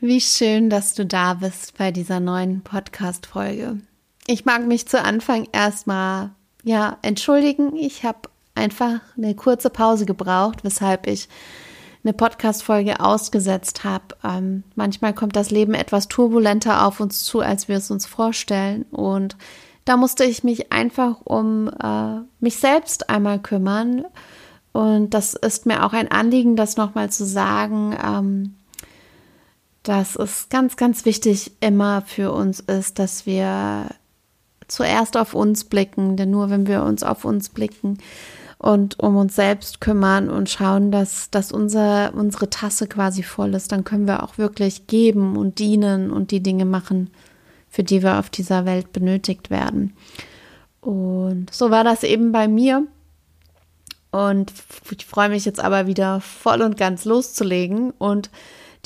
Wie schön, dass du da bist bei dieser neuen Podcast-Folge. Ich mag mich zu Anfang erstmal ja entschuldigen. Ich habe einfach eine kurze Pause gebraucht, weshalb ich eine Podcast-Folge ausgesetzt habe. Ähm, manchmal kommt das Leben etwas turbulenter auf uns zu, als wir es uns vorstellen. Und da musste ich mich einfach um äh, mich selbst einmal kümmern. Und das ist mir auch ein Anliegen, das nochmal zu sagen. Ähm, dass es ganz, ganz wichtig immer für uns ist, dass wir zuerst auf uns blicken, denn nur wenn wir uns auf uns blicken und um uns selbst kümmern und schauen, dass, dass unser, unsere Tasse quasi voll ist, dann können wir auch wirklich geben und dienen und die Dinge machen, für die wir auf dieser Welt benötigt werden. Und so war das eben bei mir. Und ich freue mich jetzt aber wieder voll und ganz loszulegen und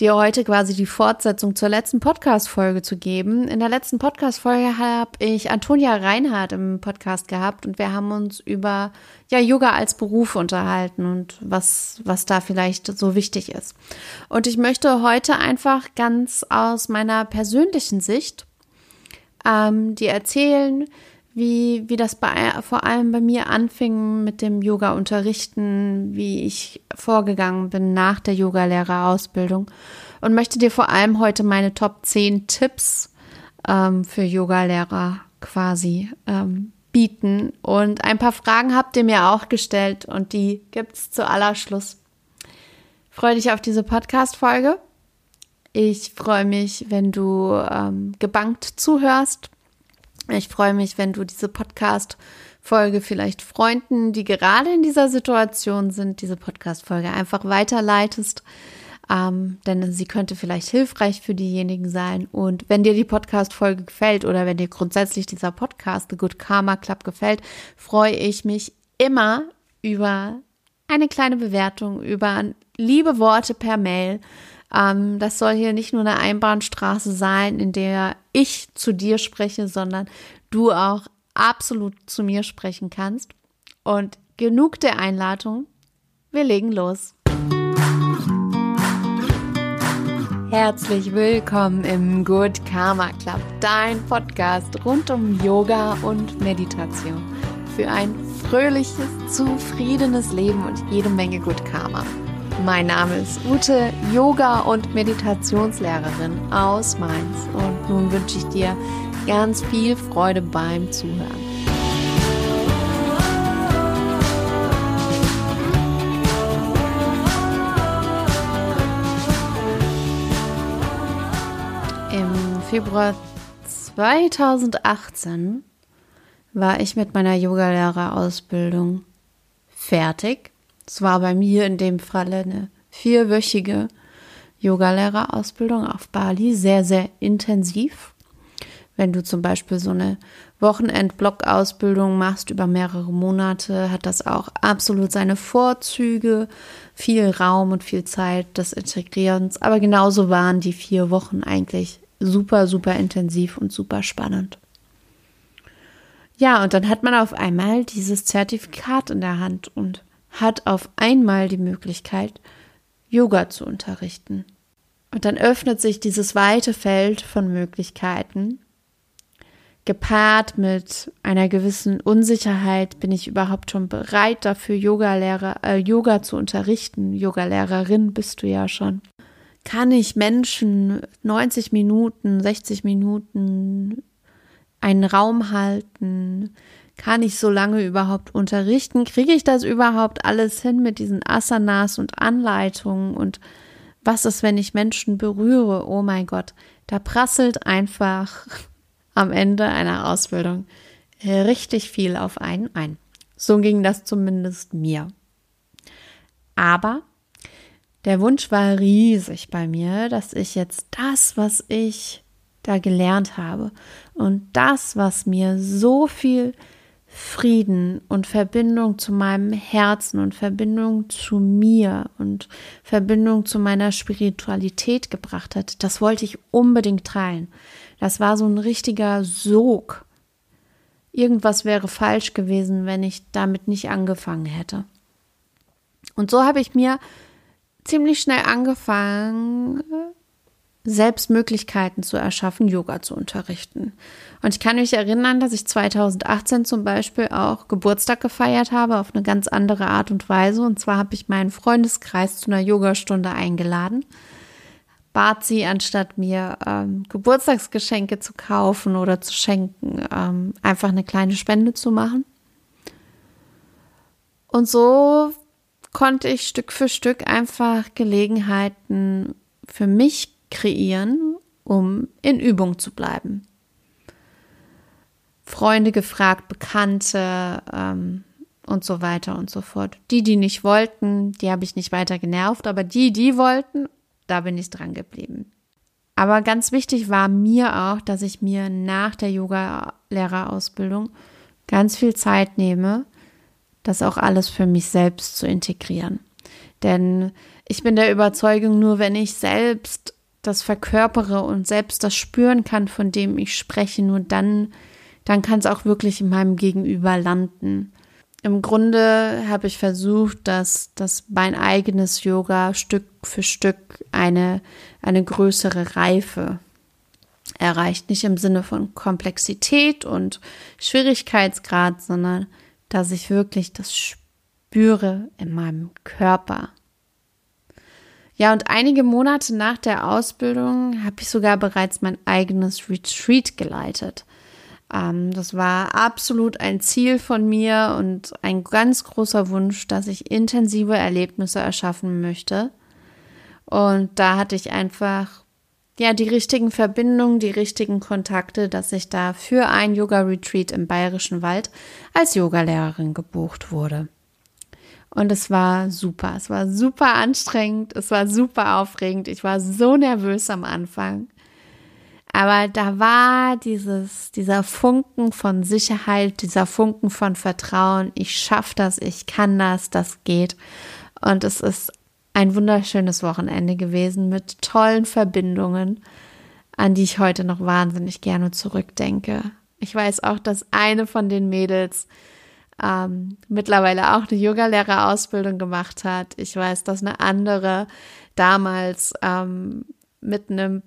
dir heute quasi die Fortsetzung zur letzten Podcast-Folge zu geben. In der letzten Podcast-Folge habe ich Antonia Reinhardt im Podcast gehabt und wir haben uns über ja, Yoga als Beruf unterhalten und was, was da vielleicht so wichtig ist. Und ich möchte heute einfach ganz aus meiner persönlichen Sicht ähm, dir erzählen, wie, wie das bei, vor allem bei mir anfing mit dem Yoga-Unterrichten, wie ich vorgegangen bin nach der Yogalehrerausbildung und möchte dir vor allem heute meine Top 10 Tipps ähm, für Yogalehrer quasi ähm, bieten. Und ein paar Fragen habt ihr mir auch gestellt und die gibt's zu aller Schluss. Freue dich auf diese Podcast-Folge. Ich freue mich, wenn du ähm, gebankt zuhörst ich freue mich, wenn du diese Podcast-Folge vielleicht Freunden, die gerade in dieser Situation sind, diese Podcast-Folge einfach weiterleitest. Ähm, denn sie könnte vielleicht hilfreich für diejenigen sein. Und wenn dir die Podcast-Folge gefällt oder wenn dir grundsätzlich dieser Podcast, The Good Karma Club, gefällt, freue ich mich immer über eine kleine Bewertung, über liebe Worte per Mail ähm, das soll hier nicht nur eine Einbahnstraße sein, in der ich zu dir spreche, sondern du auch absolut zu mir sprechen kannst. Und genug der Einladung. Wir legen los. Herzlich willkommen im Good Karma Club, dein Podcast rund um Yoga und Meditation für ein fröhliches, zufriedenes Leben und jede Menge Good Karma. Mein Name ist Ute, Yoga- und Meditationslehrerin aus Mainz. Und nun wünsche ich dir ganz viel Freude beim Zuhören. Im Februar 2018 war ich mit meiner Yogalehrerausbildung fertig es war bei mir in dem Falle eine vierwöchige Yogalehrerausbildung auf Bali, sehr, sehr intensiv. Wenn du zum Beispiel so eine Wochenend-Block-Ausbildung machst über mehrere Monate, hat das auch absolut seine Vorzüge, viel Raum und viel Zeit des Integrierens. Aber genauso waren die vier Wochen eigentlich super, super intensiv und super spannend. Ja, und dann hat man auf einmal dieses Zertifikat in der Hand und hat auf einmal die Möglichkeit, Yoga zu unterrichten. Und dann öffnet sich dieses weite Feld von Möglichkeiten. Gepaart mit einer gewissen Unsicherheit, bin ich überhaupt schon bereit dafür, Yoga-Lehrer, äh, Yoga zu unterrichten? Yoga-Lehrerin bist du ja schon. Kann ich Menschen 90 Minuten, 60 Minuten einen Raum halten? Kann ich so lange überhaupt unterrichten? Kriege ich das überhaupt alles hin mit diesen Asanas und Anleitungen? Und was ist, wenn ich Menschen berühre? Oh mein Gott, da prasselt einfach am Ende einer Ausbildung richtig viel auf einen ein. So ging das zumindest mir. Aber der Wunsch war riesig bei mir, dass ich jetzt das, was ich da gelernt habe und das, was mir so viel Frieden und Verbindung zu meinem Herzen und Verbindung zu mir und Verbindung zu meiner Spiritualität gebracht hat, das wollte ich unbedingt teilen. Das war so ein richtiger Sog. Irgendwas wäre falsch gewesen, wenn ich damit nicht angefangen hätte. Und so habe ich mir ziemlich schnell angefangen, selbst Möglichkeiten zu erschaffen, Yoga zu unterrichten. Und ich kann mich erinnern, dass ich 2018 zum Beispiel auch Geburtstag gefeiert habe auf eine ganz andere Art und Weise. Und zwar habe ich meinen Freundeskreis zu einer Yogastunde eingeladen, bat sie, anstatt mir ähm, Geburtstagsgeschenke zu kaufen oder zu schenken, ähm, einfach eine kleine Spende zu machen. Und so konnte ich Stück für Stück einfach Gelegenheiten für mich kreieren, um in Übung zu bleiben. Freunde gefragt, Bekannte ähm, und so weiter und so fort. Die, die nicht wollten, die habe ich nicht weiter genervt, aber die, die wollten, da bin ich dran geblieben. Aber ganz wichtig war mir auch, dass ich mir nach der Yoga-Lehrerausbildung ganz viel Zeit nehme, das auch alles für mich selbst zu integrieren. Denn ich bin der Überzeugung, nur wenn ich selbst das verkörpere und selbst das spüren kann, von dem ich spreche, nur dann, dann kann es auch wirklich in meinem Gegenüber landen. Im Grunde habe ich versucht, dass, dass mein eigenes Yoga Stück für Stück eine, eine größere Reife erreicht. Nicht im Sinne von Komplexität und Schwierigkeitsgrad, sondern dass ich wirklich das spüre in meinem Körper. Ja, und einige Monate nach der Ausbildung habe ich sogar bereits mein eigenes Retreat geleitet. Ähm, das war absolut ein Ziel von mir und ein ganz großer Wunsch, dass ich intensive Erlebnisse erschaffen möchte. Und da hatte ich einfach ja die richtigen Verbindungen, die richtigen Kontakte, dass ich da für ein Yoga Retreat im Bayerischen Wald als Yogalehrerin gebucht wurde. Und es war super. Es war super anstrengend. Es war super aufregend. Ich war so nervös am Anfang. Aber da war dieses, dieser Funken von Sicherheit, dieser Funken von Vertrauen. Ich schaffe das, ich kann das, das geht. Und es ist ein wunderschönes Wochenende gewesen mit tollen Verbindungen, an die ich heute noch wahnsinnig gerne zurückdenke. Ich weiß auch, dass eine von den Mädels ähm, mittlerweile auch eine Yogalehrerausbildung gemacht hat. Ich weiß, dass eine andere damals ähm, mit einem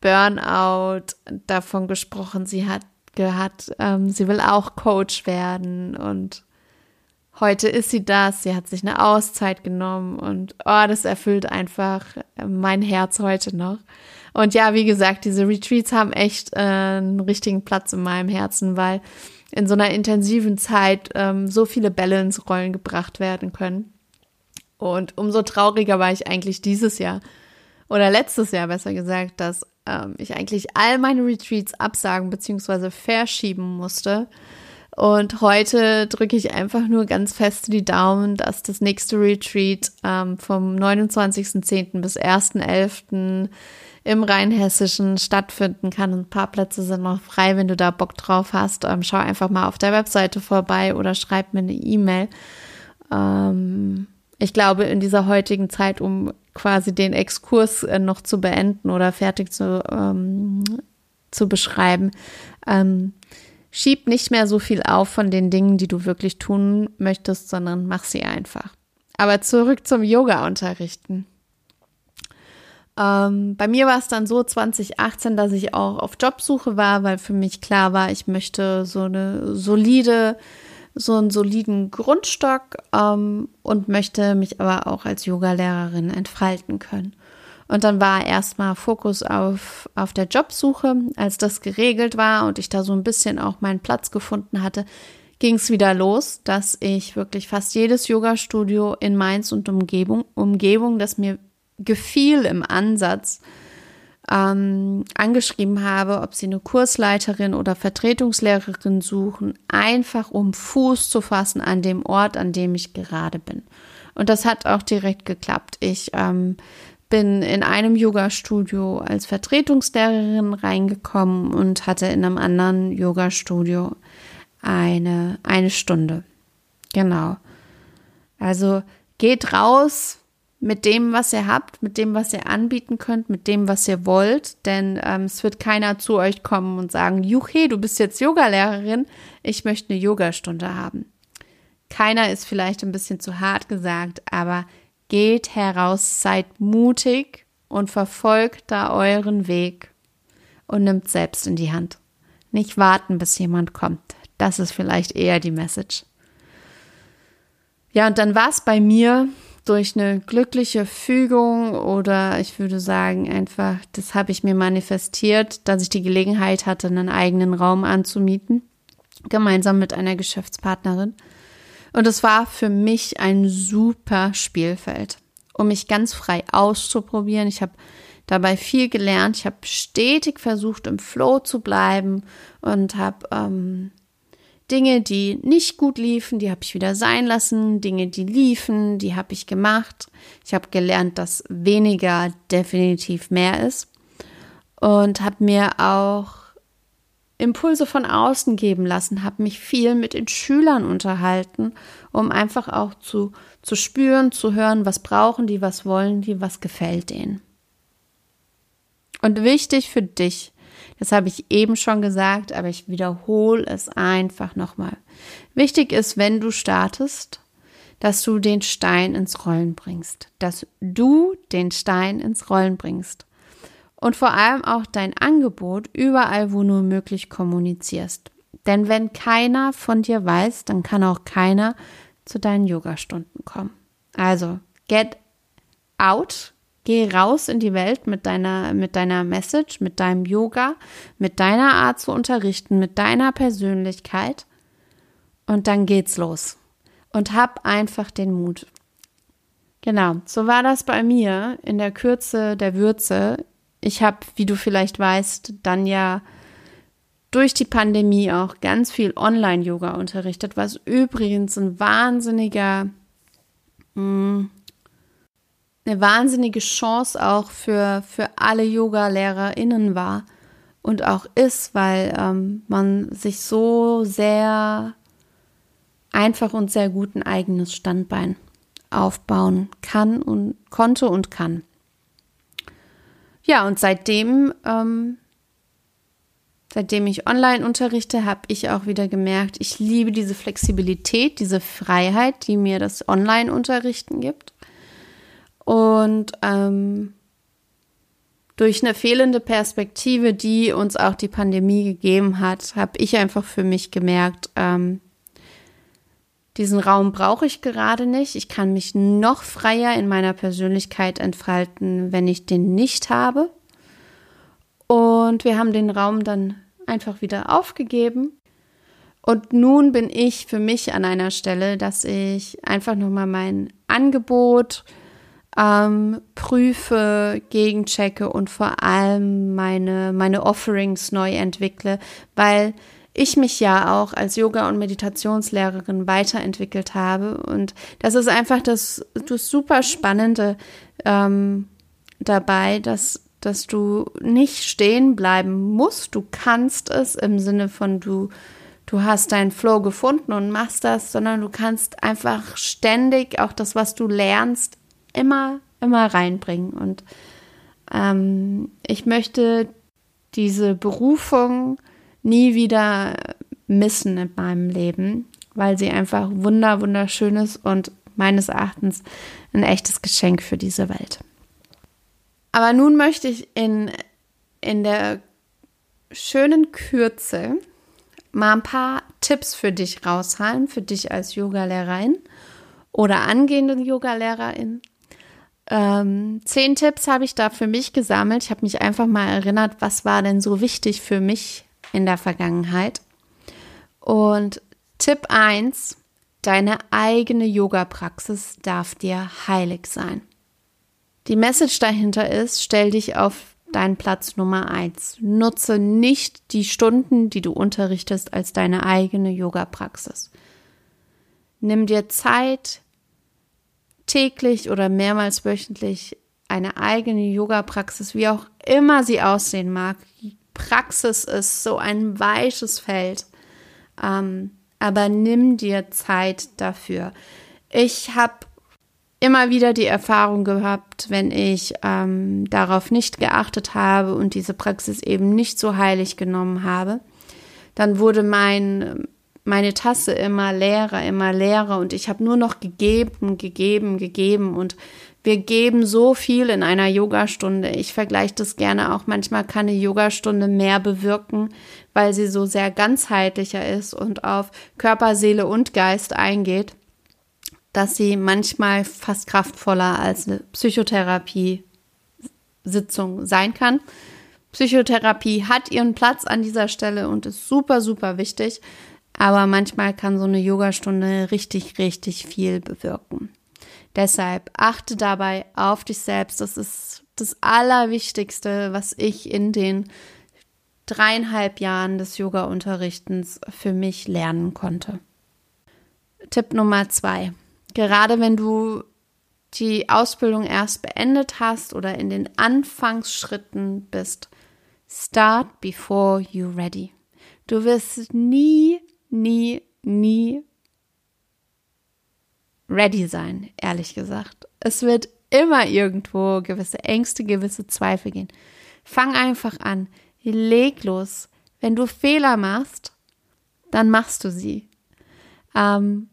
Burnout davon gesprochen, sie hat gehabt, ähm, sie will auch Coach werden und heute ist sie das. Sie hat sich eine Auszeit genommen und oh, das erfüllt einfach mein Herz heute noch. Und ja, wie gesagt, diese Retreats haben echt äh, einen richtigen Platz in meinem Herzen, weil in so einer intensiven Zeit ähm, so viele Bälle ins Rollen gebracht werden können. Und umso trauriger war ich eigentlich dieses Jahr oder letztes Jahr besser gesagt, dass ähm, ich eigentlich all meine Retreats absagen bzw. verschieben musste. Und heute drücke ich einfach nur ganz fest die Daumen, dass das nächste Retreat ähm, vom 29.10. bis 1.11 im Rheinhessischen stattfinden kann. Ein paar Plätze sind noch frei, wenn du da Bock drauf hast. Ähm, schau einfach mal auf der Webseite vorbei oder schreib mir eine E-Mail. Ähm, ich glaube, in dieser heutigen Zeit, um quasi den Exkurs äh, noch zu beenden oder fertig zu, ähm, zu beschreiben, ähm, schieb nicht mehr so viel auf von den Dingen, die du wirklich tun möchtest, sondern mach sie einfach. Aber zurück zum Yoga-Unterrichten. Ähm, bei mir war es dann so 2018, dass ich auch auf Jobsuche war, weil für mich klar war, ich möchte so eine solide, so einen soliden Grundstock ähm, und möchte mich aber auch als Yogalehrerin entfalten können. Und dann war erstmal Fokus auf, auf der Jobsuche. Als das geregelt war und ich da so ein bisschen auch meinen Platz gefunden hatte, ging es wieder los, dass ich wirklich fast jedes Yoga-Studio in Mainz und Umgebung, Umgebung, das mir gefiel im Ansatz, ähm, angeschrieben habe, ob sie eine Kursleiterin oder Vertretungslehrerin suchen, einfach um Fuß zu fassen an dem Ort, an dem ich gerade bin. Und das hat auch direkt geklappt. Ich ähm, bin in einem Yoga-Studio als Vertretungslehrerin reingekommen und hatte in einem anderen Yoga-Studio eine, eine Stunde. Genau. Also geht raus, mit dem, was ihr habt, mit dem, was ihr anbieten könnt, mit dem, was ihr wollt. Denn ähm, es wird keiner zu euch kommen und sagen, Juche, du bist jetzt Yogalehrerin, ich möchte eine Yogastunde haben. Keiner ist vielleicht ein bisschen zu hart gesagt, aber geht heraus, seid mutig und verfolgt da euren Weg und nimmt selbst in die Hand. Nicht warten, bis jemand kommt. Das ist vielleicht eher die Message. Ja, und dann war es bei mir durch eine glückliche Fügung oder ich würde sagen einfach, das habe ich mir manifestiert, dass ich die Gelegenheit hatte, einen eigenen Raum anzumieten, gemeinsam mit einer Geschäftspartnerin. Und es war für mich ein super Spielfeld, um mich ganz frei auszuprobieren. Ich habe dabei viel gelernt. Ich habe stetig versucht, im Flow zu bleiben und habe ähm, Dinge, die nicht gut liefen, die habe ich wieder sein lassen. Dinge, die liefen, die habe ich gemacht. Ich habe gelernt, dass weniger definitiv mehr ist und habe mir auch Impulse von außen geben lassen, habe mich viel mit den Schülern unterhalten, um einfach auch zu, zu spüren, zu hören, was brauchen die, was wollen die, was gefällt denen. Und wichtig für dich, das habe ich eben schon gesagt, aber ich wiederhole es einfach nochmal. Wichtig ist, wenn du startest, dass du den Stein ins Rollen bringst, dass du den Stein ins Rollen bringst und vor allem auch dein Angebot überall, wo nur möglich kommunizierst. Denn wenn keiner von dir weiß, dann kann auch keiner zu deinen Yogastunden kommen. Also, get out, Geh raus in die Welt mit deiner, mit deiner Message, mit deinem Yoga, mit deiner Art zu unterrichten, mit deiner Persönlichkeit. Und dann geht's los. Und hab einfach den Mut. Genau, so war das bei mir in der Kürze der Würze. Ich habe, wie du vielleicht weißt, dann ja durch die Pandemie auch ganz viel Online-Yoga unterrichtet, was übrigens ein wahnsinniger, mh, hm, eine wahnsinnige Chance auch für, für alle Yoga-LehrerInnen war und auch ist, weil ähm, man sich so sehr einfach und sehr gut ein eigenes Standbein aufbauen kann und konnte und kann. Ja, und seitdem, ähm, seitdem ich online unterrichte, habe ich auch wieder gemerkt, ich liebe diese Flexibilität, diese Freiheit, die mir das Online-Unterrichten gibt. Und ähm, durch eine fehlende Perspektive, die uns auch die Pandemie gegeben hat, habe ich einfach für mich gemerkt, ähm, diesen Raum brauche ich gerade nicht. Ich kann mich noch freier in meiner Persönlichkeit entfalten, wenn ich den nicht habe. Und wir haben den Raum dann einfach wieder aufgegeben. Und nun bin ich für mich an einer Stelle, dass ich einfach nochmal mein Angebot ähm, prüfe, gegenchecke und vor allem meine, meine Offerings neu entwickle, weil ich mich ja auch als Yoga- und Meditationslehrerin weiterentwickelt habe. Und das ist einfach das, das super Spannende ähm, dabei, dass, dass du nicht stehen bleiben musst. Du kannst es im Sinne von du, du hast deinen Flow gefunden und machst das, sondern du kannst einfach ständig auch das, was du lernst, immer, immer reinbringen. Und ähm, ich möchte diese Berufung nie wieder missen in meinem Leben, weil sie einfach wunder, wunderschön ist und meines Erachtens ein echtes Geschenk für diese Welt. Aber nun möchte ich in, in der schönen Kürze mal ein paar Tipps für dich raushalten, für dich als Yogalehrerin oder angehende Yogalehrerin, ähm, zehn Tipps habe ich da für mich gesammelt. Ich habe mich einfach mal erinnert, was war denn so wichtig für mich in der Vergangenheit. Und Tipp 1, deine eigene Yoga-Praxis darf dir heilig sein. Die Message dahinter ist, stell dich auf deinen Platz Nummer 1. Nutze nicht die Stunden, die du unterrichtest, als deine eigene Yoga-Praxis. Nimm dir Zeit, täglich oder mehrmals wöchentlich eine eigene Yoga-Praxis, wie auch immer sie aussehen mag. Praxis ist so ein weiches Feld, ähm, aber nimm dir Zeit dafür. Ich habe immer wieder die Erfahrung gehabt, wenn ich ähm, darauf nicht geachtet habe und diese Praxis eben nicht so heilig genommen habe, dann wurde mein meine Tasse immer leerer, immer leerer und ich habe nur noch gegeben, gegeben, gegeben und Wir geben so viel in einer Yogastunde. Ich vergleiche das gerne auch. Manchmal kann eine Yogastunde mehr bewirken, weil sie so sehr ganzheitlicher ist und auf Körper, Seele und Geist eingeht, dass sie manchmal fast kraftvoller als eine Psychotherapie-Sitzung sein kann. Psychotherapie hat ihren Platz an dieser Stelle und ist super, super wichtig. Aber manchmal kann so eine Yogastunde richtig, richtig viel bewirken. Deshalb achte dabei auf dich selbst. Das ist das Allerwichtigste, was ich in den dreieinhalb Jahren des Yoga-Unterrichtens für mich lernen konnte. Tipp Nummer zwei. Gerade wenn du die Ausbildung erst beendet hast oder in den Anfangsschritten bist, start before you're ready. Du wirst nie, nie, nie ready sein, ehrlich gesagt. Es wird immer irgendwo gewisse Ängste, gewisse Zweifel gehen. Fang einfach an. Leg los. Wenn du Fehler machst, dann machst du sie. Ähm,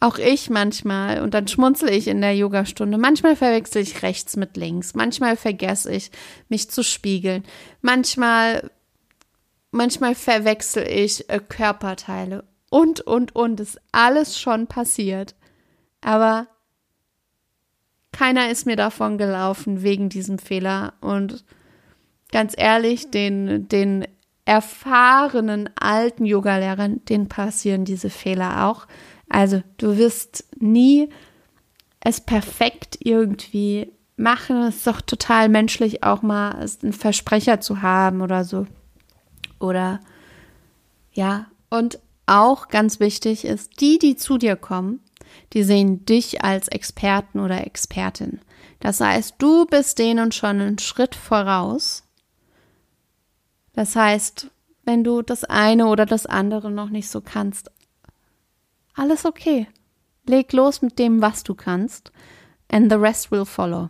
auch ich manchmal, und dann schmunzel ich in der Yogastunde. Manchmal verwechsel ich rechts mit links. Manchmal vergesse ich, mich zu spiegeln. Manchmal, manchmal verwechsel ich äh, Körperteile und, und, und. ist alles schon passiert. Aber keiner ist mir davon gelaufen wegen diesem Fehler. Und ganz ehrlich, den, den erfahrenen alten Yogalehrern, denen passieren diese Fehler auch. Also du wirst nie es perfekt irgendwie machen. Es ist doch total menschlich, auch mal einen Versprecher zu haben oder so. Oder ja, und auch ganz wichtig ist, die, die zu dir kommen, die sehen dich als Experten oder Expertin. Das heißt, du bist denen schon einen Schritt voraus. Das heißt, wenn du das eine oder das andere noch nicht so kannst, alles okay. Leg los mit dem, was du kannst, and the rest will follow.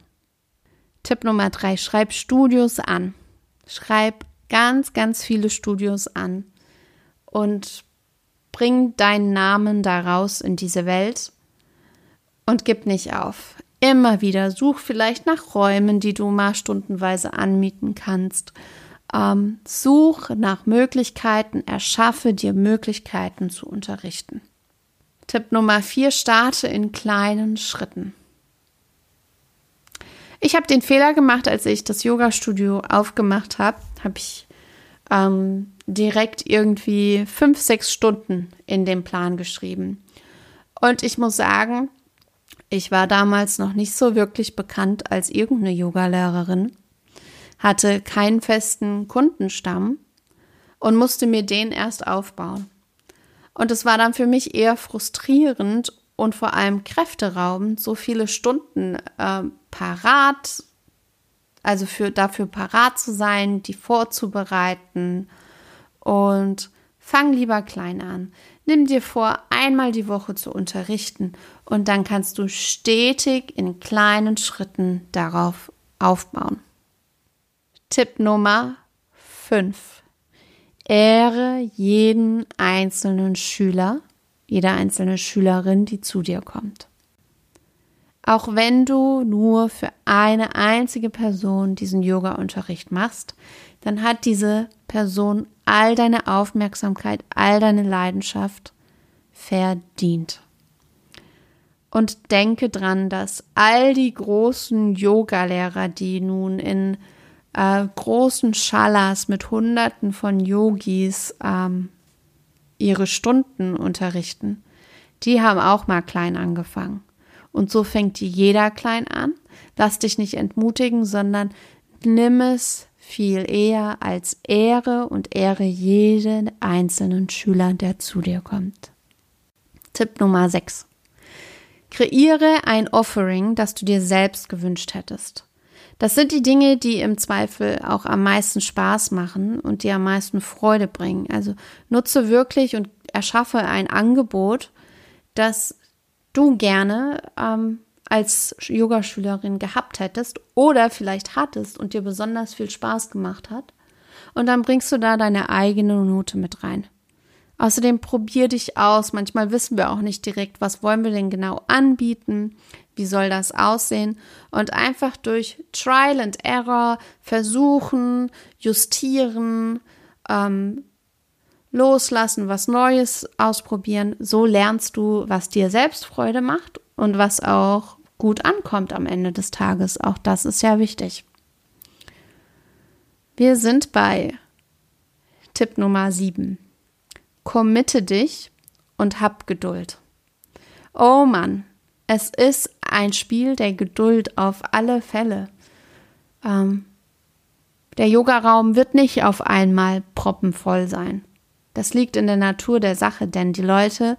Tipp Nummer drei, schreib Studios an. Schreib ganz, ganz viele Studios an und Bring deinen Namen daraus in diese Welt und gib nicht auf. Immer wieder such vielleicht nach Räumen, die du mal stundenweise anmieten kannst. Ähm, such nach Möglichkeiten, erschaffe dir Möglichkeiten zu unterrichten. Tipp Nummer vier: Starte in kleinen Schritten. Ich habe den Fehler gemacht, als ich das Yoga-Studio aufgemacht habe, habe ich ähm, direkt irgendwie fünf, sechs Stunden in den Plan geschrieben. Und ich muss sagen, ich war damals noch nicht so wirklich bekannt als irgendeine Yogalehrerin, hatte keinen festen Kundenstamm und musste mir den erst aufbauen. Und es war dann für mich eher frustrierend und vor allem kräfteraubend, so viele Stunden äh, parat also für, dafür parat zu sein, die vorzubereiten und fang lieber klein an. Nimm dir vor, einmal die Woche zu unterrichten und dann kannst du stetig in kleinen Schritten darauf aufbauen. Tipp Nummer 5. Ehre jeden einzelnen Schüler, jede einzelne Schülerin, die zu dir kommt. Auch wenn du nur für eine einzige Person diesen Yoga-Unterricht machst, dann hat diese Person all deine Aufmerksamkeit, all deine Leidenschaft verdient. Und denke dran, dass all die großen Yogalehrer, die nun in äh, großen Schalas mit Hunderten von Yogis ähm, ihre Stunden unterrichten, die haben auch mal klein angefangen. Und so fängt jeder klein an. Lass dich nicht entmutigen, sondern nimm es viel eher als Ehre und ehre jeden einzelnen Schüler, der zu dir kommt. Tipp Nummer 6. Kreiere ein Offering, das du dir selbst gewünscht hättest. Das sind die Dinge, die im Zweifel auch am meisten Spaß machen und die am meisten Freude bringen. Also nutze wirklich und erschaffe ein Angebot, das du gerne ähm, als Yogaschülerin gehabt hättest oder vielleicht hattest und dir besonders viel Spaß gemacht hat. Und dann bringst du da deine eigene Note mit rein. Außerdem probier dich aus. Manchmal wissen wir auch nicht direkt, was wollen wir denn genau anbieten, wie soll das aussehen und einfach durch Trial and Error versuchen, justieren, ähm, loslassen, was Neues ausprobieren. So lernst du, was dir selbst Freude macht und was auch gut ankommt am Ende des Tages. Auch das ist ja wichtig. Wir sind bei Tipp Nummer 7. Committe dich und hab Geduld. Oh Mann, es ist ein Spiel der Geduld auf alle Fälle. Ähm, der Yogaraum wird nicht auf einmal proppenvoll sein. Das liegt in der Natur der Sache, denn die Leute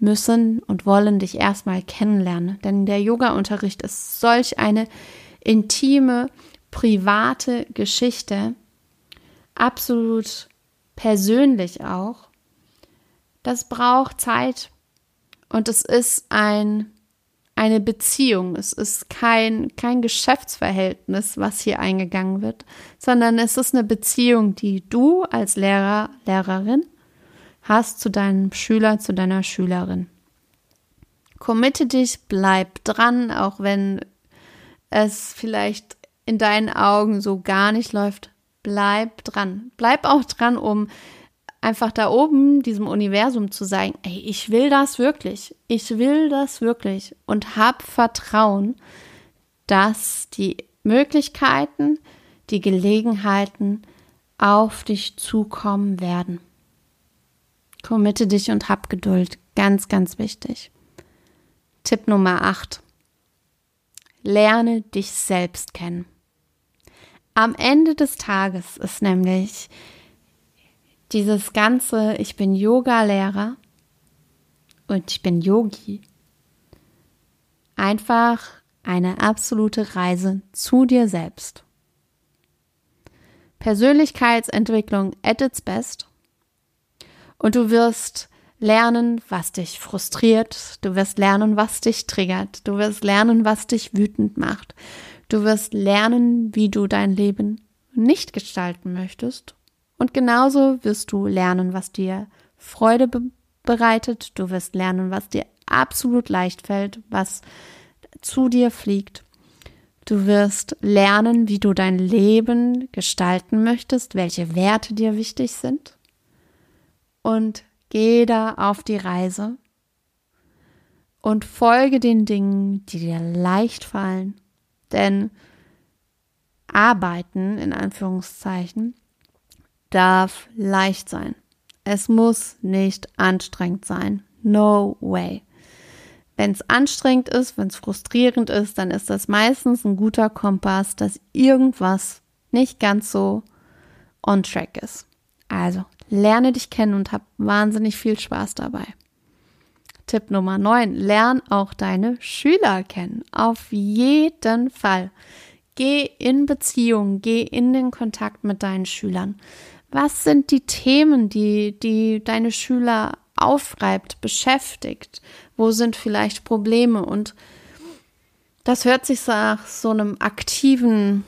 müssen und wollen dich erstmal kennenlernen. Denn der Yoga-Unterricht ist solch eine intime, private Geschichte, absolut persönlich auch. Das braucht Zeit und es ist ein eine Beziehung. Es ist kein, kein Geschäftsverhältnis, was hier eingegangen wird, sondern es ist eine Beziehung, die du als Lehrer, Lehrerin hast zu deinem Schüler, zu deiner Schülerin. Committe dich, bleib dran, auch wenn es vielleicht in deinen Augen so gar nicht läuft. Bleib dran. Bleib auch dran, um einfach da oben diesem Universum zu sagen, ey, ich will das wirklich. Ich will das wirklich und hab Vertrauen, dass die Möglichkeiten, die Gelegenheiten auf dich zukommen werden. Committe dich und hab Geduld. Ganz, ganz wichtig. Tipp Nummer 8. Lerne dich selbst kennen. Am Ende des Tages ist nämlich dieses ganze, ich bin Yoga-Lehrer und ich bin Yogi, einfach eine absolute Reise zu dir selbst. Persönlichkeitsentwicklung at its best und du wirst lernen, was dich frustriert. Du wirst lernen, was dich triggert. Du wirst lernen, was dich wütend macht. Du wirst lernen, wie du dein Leben nicht gestalten möchtest. Und genauso wirst du lernen, was dir Freude be bereitet. Du wirst lernen, was dir absolut leicht fällt, was zu dir fliegt. Du wirst lernen, wie du dein Leben gestalten möchtest, welche Werte dir wichtig sind und geh da auf die Reise und folge den Dingen, die dir leicht fallen. Denn Arbeiten in Anführungszeichen darf leicht sein. Es muss nicht anstrengend sein. No way. Wenn es anstrengend ist, wenn es frustrierend ist, dann ist das meistens ein guter Kompass, dass irgendwas nicht ganz so on track ist. Also Lerne dich kennen und hab wahnsinnig viel Spaß dabei. Tipp Nummer 9. Lern auch deine Schüler kennen. Auf jeden Fall. Geh in Beziehung, geh in den Kontakt mit deinen Schülern. Was sind die Themen, die, die deine Schüler aufreibt, beschäftigt? Wo sind vielleicht Probleme? Und das hört sich nach so einem aktiven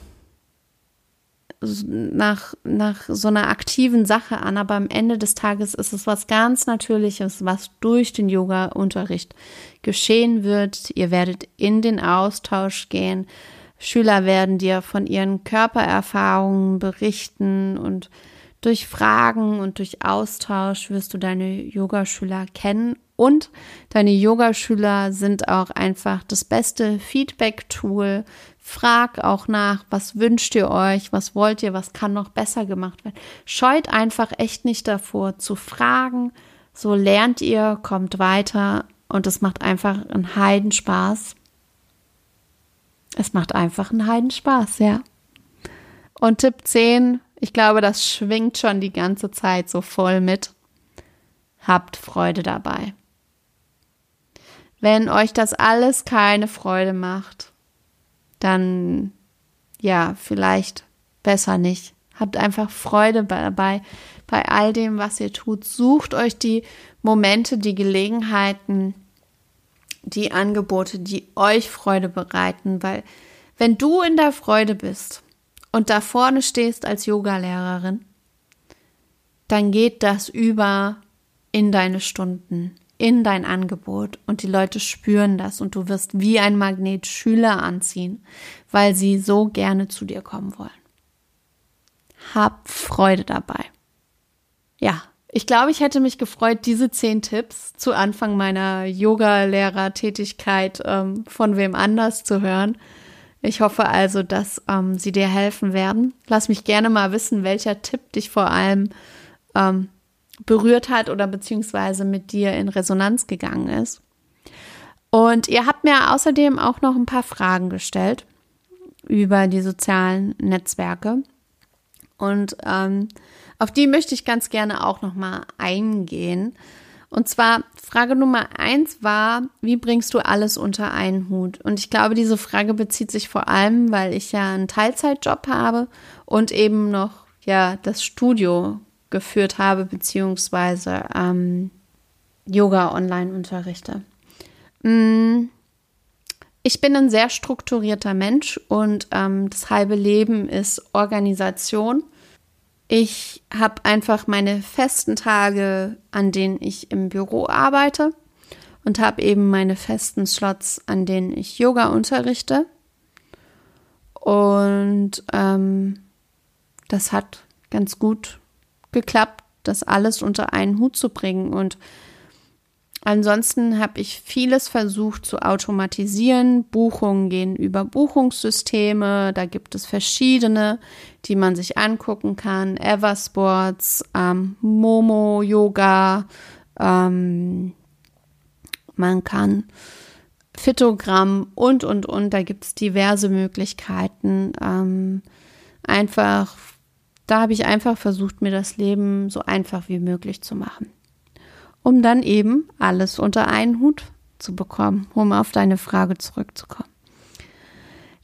nach, nach so einer aktiven Sache an, aber am Ende des Tages ist es was ganz Natürliches, was durch den Yoga-Unterricht geschehen wird. Ihr werdet in den Austausch gehen. Schüler werden dir von ihren Körpererfahrungen berichten und durch Fragen und durch Austausch wirst du deine Yogaschüler kennen und deine Yogaschüler sind auch einfach das beste Feedback-Tool Frag auch nach, was wünscht ihr euch, was wollt ihr, was kann noch besser gemacht werden. Scheut einfach echt nicht davor zu fragen. So lernt ihr, kommt weiter und es macht einfach einen Heidenspaß. Es macht einfach einen Heidenspaß, ja. Und Tipp 10, ich glaube, das schwingt schon die ganze Zeit so voll mit. Habt Freude dabei. Wenn euch das alles keine Freude macht, dann ja, vielleicht besser nicht. Habt einfach Freude dabei, bei all dem, was ihr tut. Sucht euch die Momente, die Gelegenheiten, die Angebote, die euch Freude bereiten, weil wenn du in der Freude bist und da vorne stehst als Yogalehrerin, dann geht das über in deine Stunden, in dein Angebot und die Leute spüren das und du wirst wie ein Magnet Schüler anziehen, weil sie so gerne zu dir kommen wollen. Hab Freude dabei. Ja, ich glaube, ich hätte mich gefreut, diese zehn Tipps zu Anfang meiner Yoga-Lehrer-Tätigkeit ähm, von wem anders zu hören. Ich hoffe also, dass ähm, sie dir helfen werden. Lass mich gerne mal wissen, welcher Tipp dich vor allem ähm, berührt hat oder beziehungsweise mit dir in Resonanz gegangen ist. Und ihr habt mir außerdem auch noch ein paar Fragen gestellt über die sozialen Netzwerke. Und ähm, auf die möchte ich ganz gerne auch noch mal eingehen. Und zwar Frage Nummer eins war, wie bringst du alles unter einen Hut? Und ich glaube, diese Frage bezieht sich vor allem, weil ich ja einen Teilzeitjob habe und eben noch ja das Studio geführt habe, beziehungsweise ähm, Yoga online unterrichte. Mm, ich bin ein sehr strukturierter Mensch und ähm, das halbe Leben ist Organisation. Ich habe einfach meine festen Tage, an denen ich im Büro arbeite und habe eben meine festen Slots, an denen ich Yoga unterrichte. Und ähm, das hat ganz gut geklappt, das alles unter einen Hut zu bringen. Und Ansonsten habe ich vieles versucht zu automatisieren. Buchungen gehen über Buchungssysteme. Da gibt es verschiedene, die man sich angucken kann. Eversports, ähm, Momo Yoga. Ähm, man kann Fitogramm und, und, und. Da gibt es diverse Möglichkeiten. Ähm, einfach, da habe ich einfach versucht, mir das Leben so einfach wie möglich zu machen um dann eben alles unter einen Hut zu bekommen, um auf deine Frage zurückzukommen.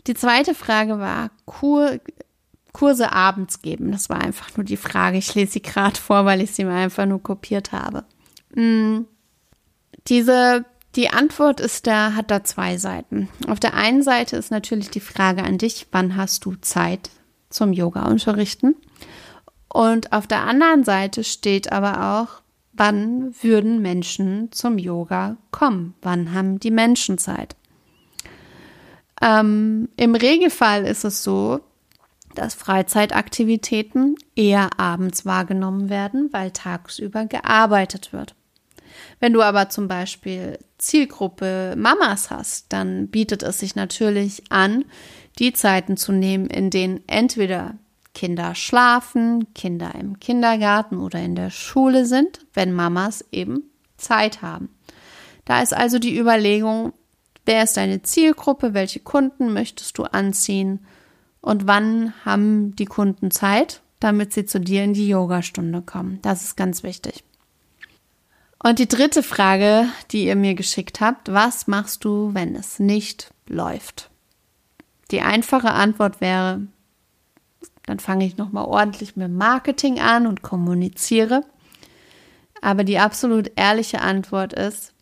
Die zweite Frage war Kur Kurse abends geben. Das war einfach nur die Frage. Ich lese sie gerade vor, weil ich sie mir einfach nur kopiert habe. Hm. Diese, die Antwort ist da, hat da zwei Seiten. Auf der einen Seite ist natürlich die Frage an dich, wann hast du Zeit zum Yoga unterrichten? Und auf der anderen Seite steht aber auch, wann würden Menschen zum Yoga kommen? Wann haben die Menschen Zeit? Ähm, Im Regelfall ist es so, dass Freizeitaktivitäten eher abends wahrgenommen werden, weil tagsüber gearbeitet wird. Wenn du aber zum Beispiel Zielgruppe Mamas hast, dann bietet es sich natürlich an, die Zeiten zu nehmen, in denen entweder Kinder schlafen, Kinder im Kindergarten oder in der Schule sind, wenn Mamas eben Zeit haben. Da ist also die Überlegung, wer ist deine Zielgruppe, welche Kunden möchtest du anziehen und wann haben die Kunden Zeit, damit sie zu dir in die Yogastunde kommen. Das ist ganz wichtig. Und die dritte Frage, die ihr mir geschickt habt, was machst du, wenn es nicht läuft? Die einfache Antwort wäre, dann fange ich nochmal ordentlich mit Marketing an und kommuniziere. Aber die absolut ehrliche Antwort ist,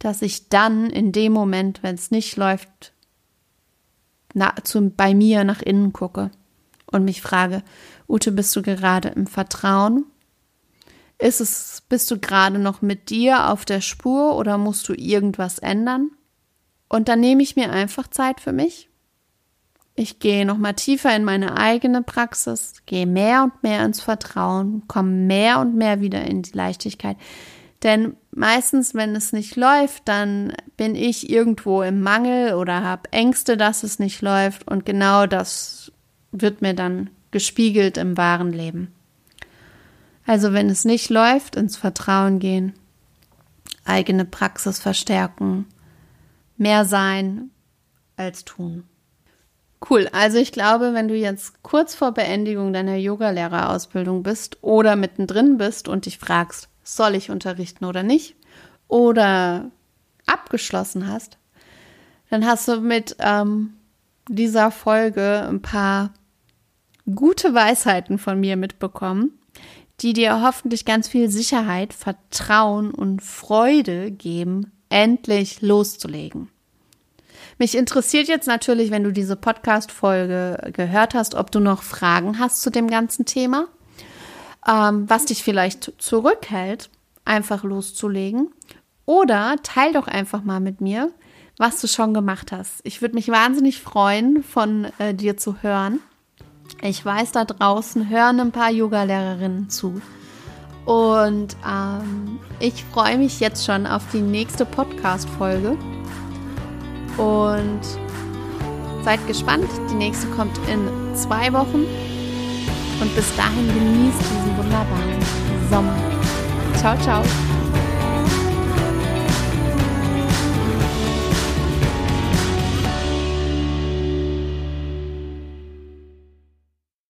dass ich dann in dem Moment, wenn es nicht läuft, na, zu, bei mir nach innen gucke und mich frage, Ute, bist du gerade im Vertrauen? Ist es, bist du gerade noch mit dir auf der Spur oder musst du irgendwas ändern? Und dann nehme ich mir einfach Zeit für mich ich gehe noch mal tiefer in meine eigene Praxis, gehe mehr und mehr ins Vertrauen, komme mehr und mehr wieder in die Leichtigkeit. Denn meistens, wenn es nicht läuft, dann bin ich irgendwo im Mangel oder habe Ängste, dass es nicht läuft. Und genau das wird mir dann gespiegelt im wahren Leben. Also wenn es nicht läuft, ins Vertrauen gehen, eigene Praxis verstärken, mehr sein als tun. Cool. Also ich glaube, wenn du jetzt kurz vor Beendigung deiner Yogalehrerausbildung bist oder mittendrin bist und dich fragst, soll ich unterrichten oder nicht, oder abgeschlossen hast, dann hast du mit ähm, dieser Folge ein paar gute Weisheiten von mir mitbekommen, die dir hoffentlich ganz viel Sicherheit, Vertrauen und Freude geben, endlich loszulegen. Mich interessiert jetzt natürlich, wenn du diese Podcast-Folge gehört hast, ob du noch Fragen hast zu dem ganzen Thema. ähm, was dich vielleicht zurückhält, einfach loszulegen. Oder teil doch einfach mal mit mir, was du schon gemacht hast. Ich würde mich wahnsinnig freuen, von äh, dir zu hören. Ich weiß, da draußen hören ein paar Yoga-Lehrerinnen zu. Und ähm, ich freue mich jetzt schon auf die nächste Podcast-Folge. Und seid gespannt. Die nächste kommt in zwei Wochen. Und bis dahin genießt diesen wunderbaren Sommer. Ciao, ciao.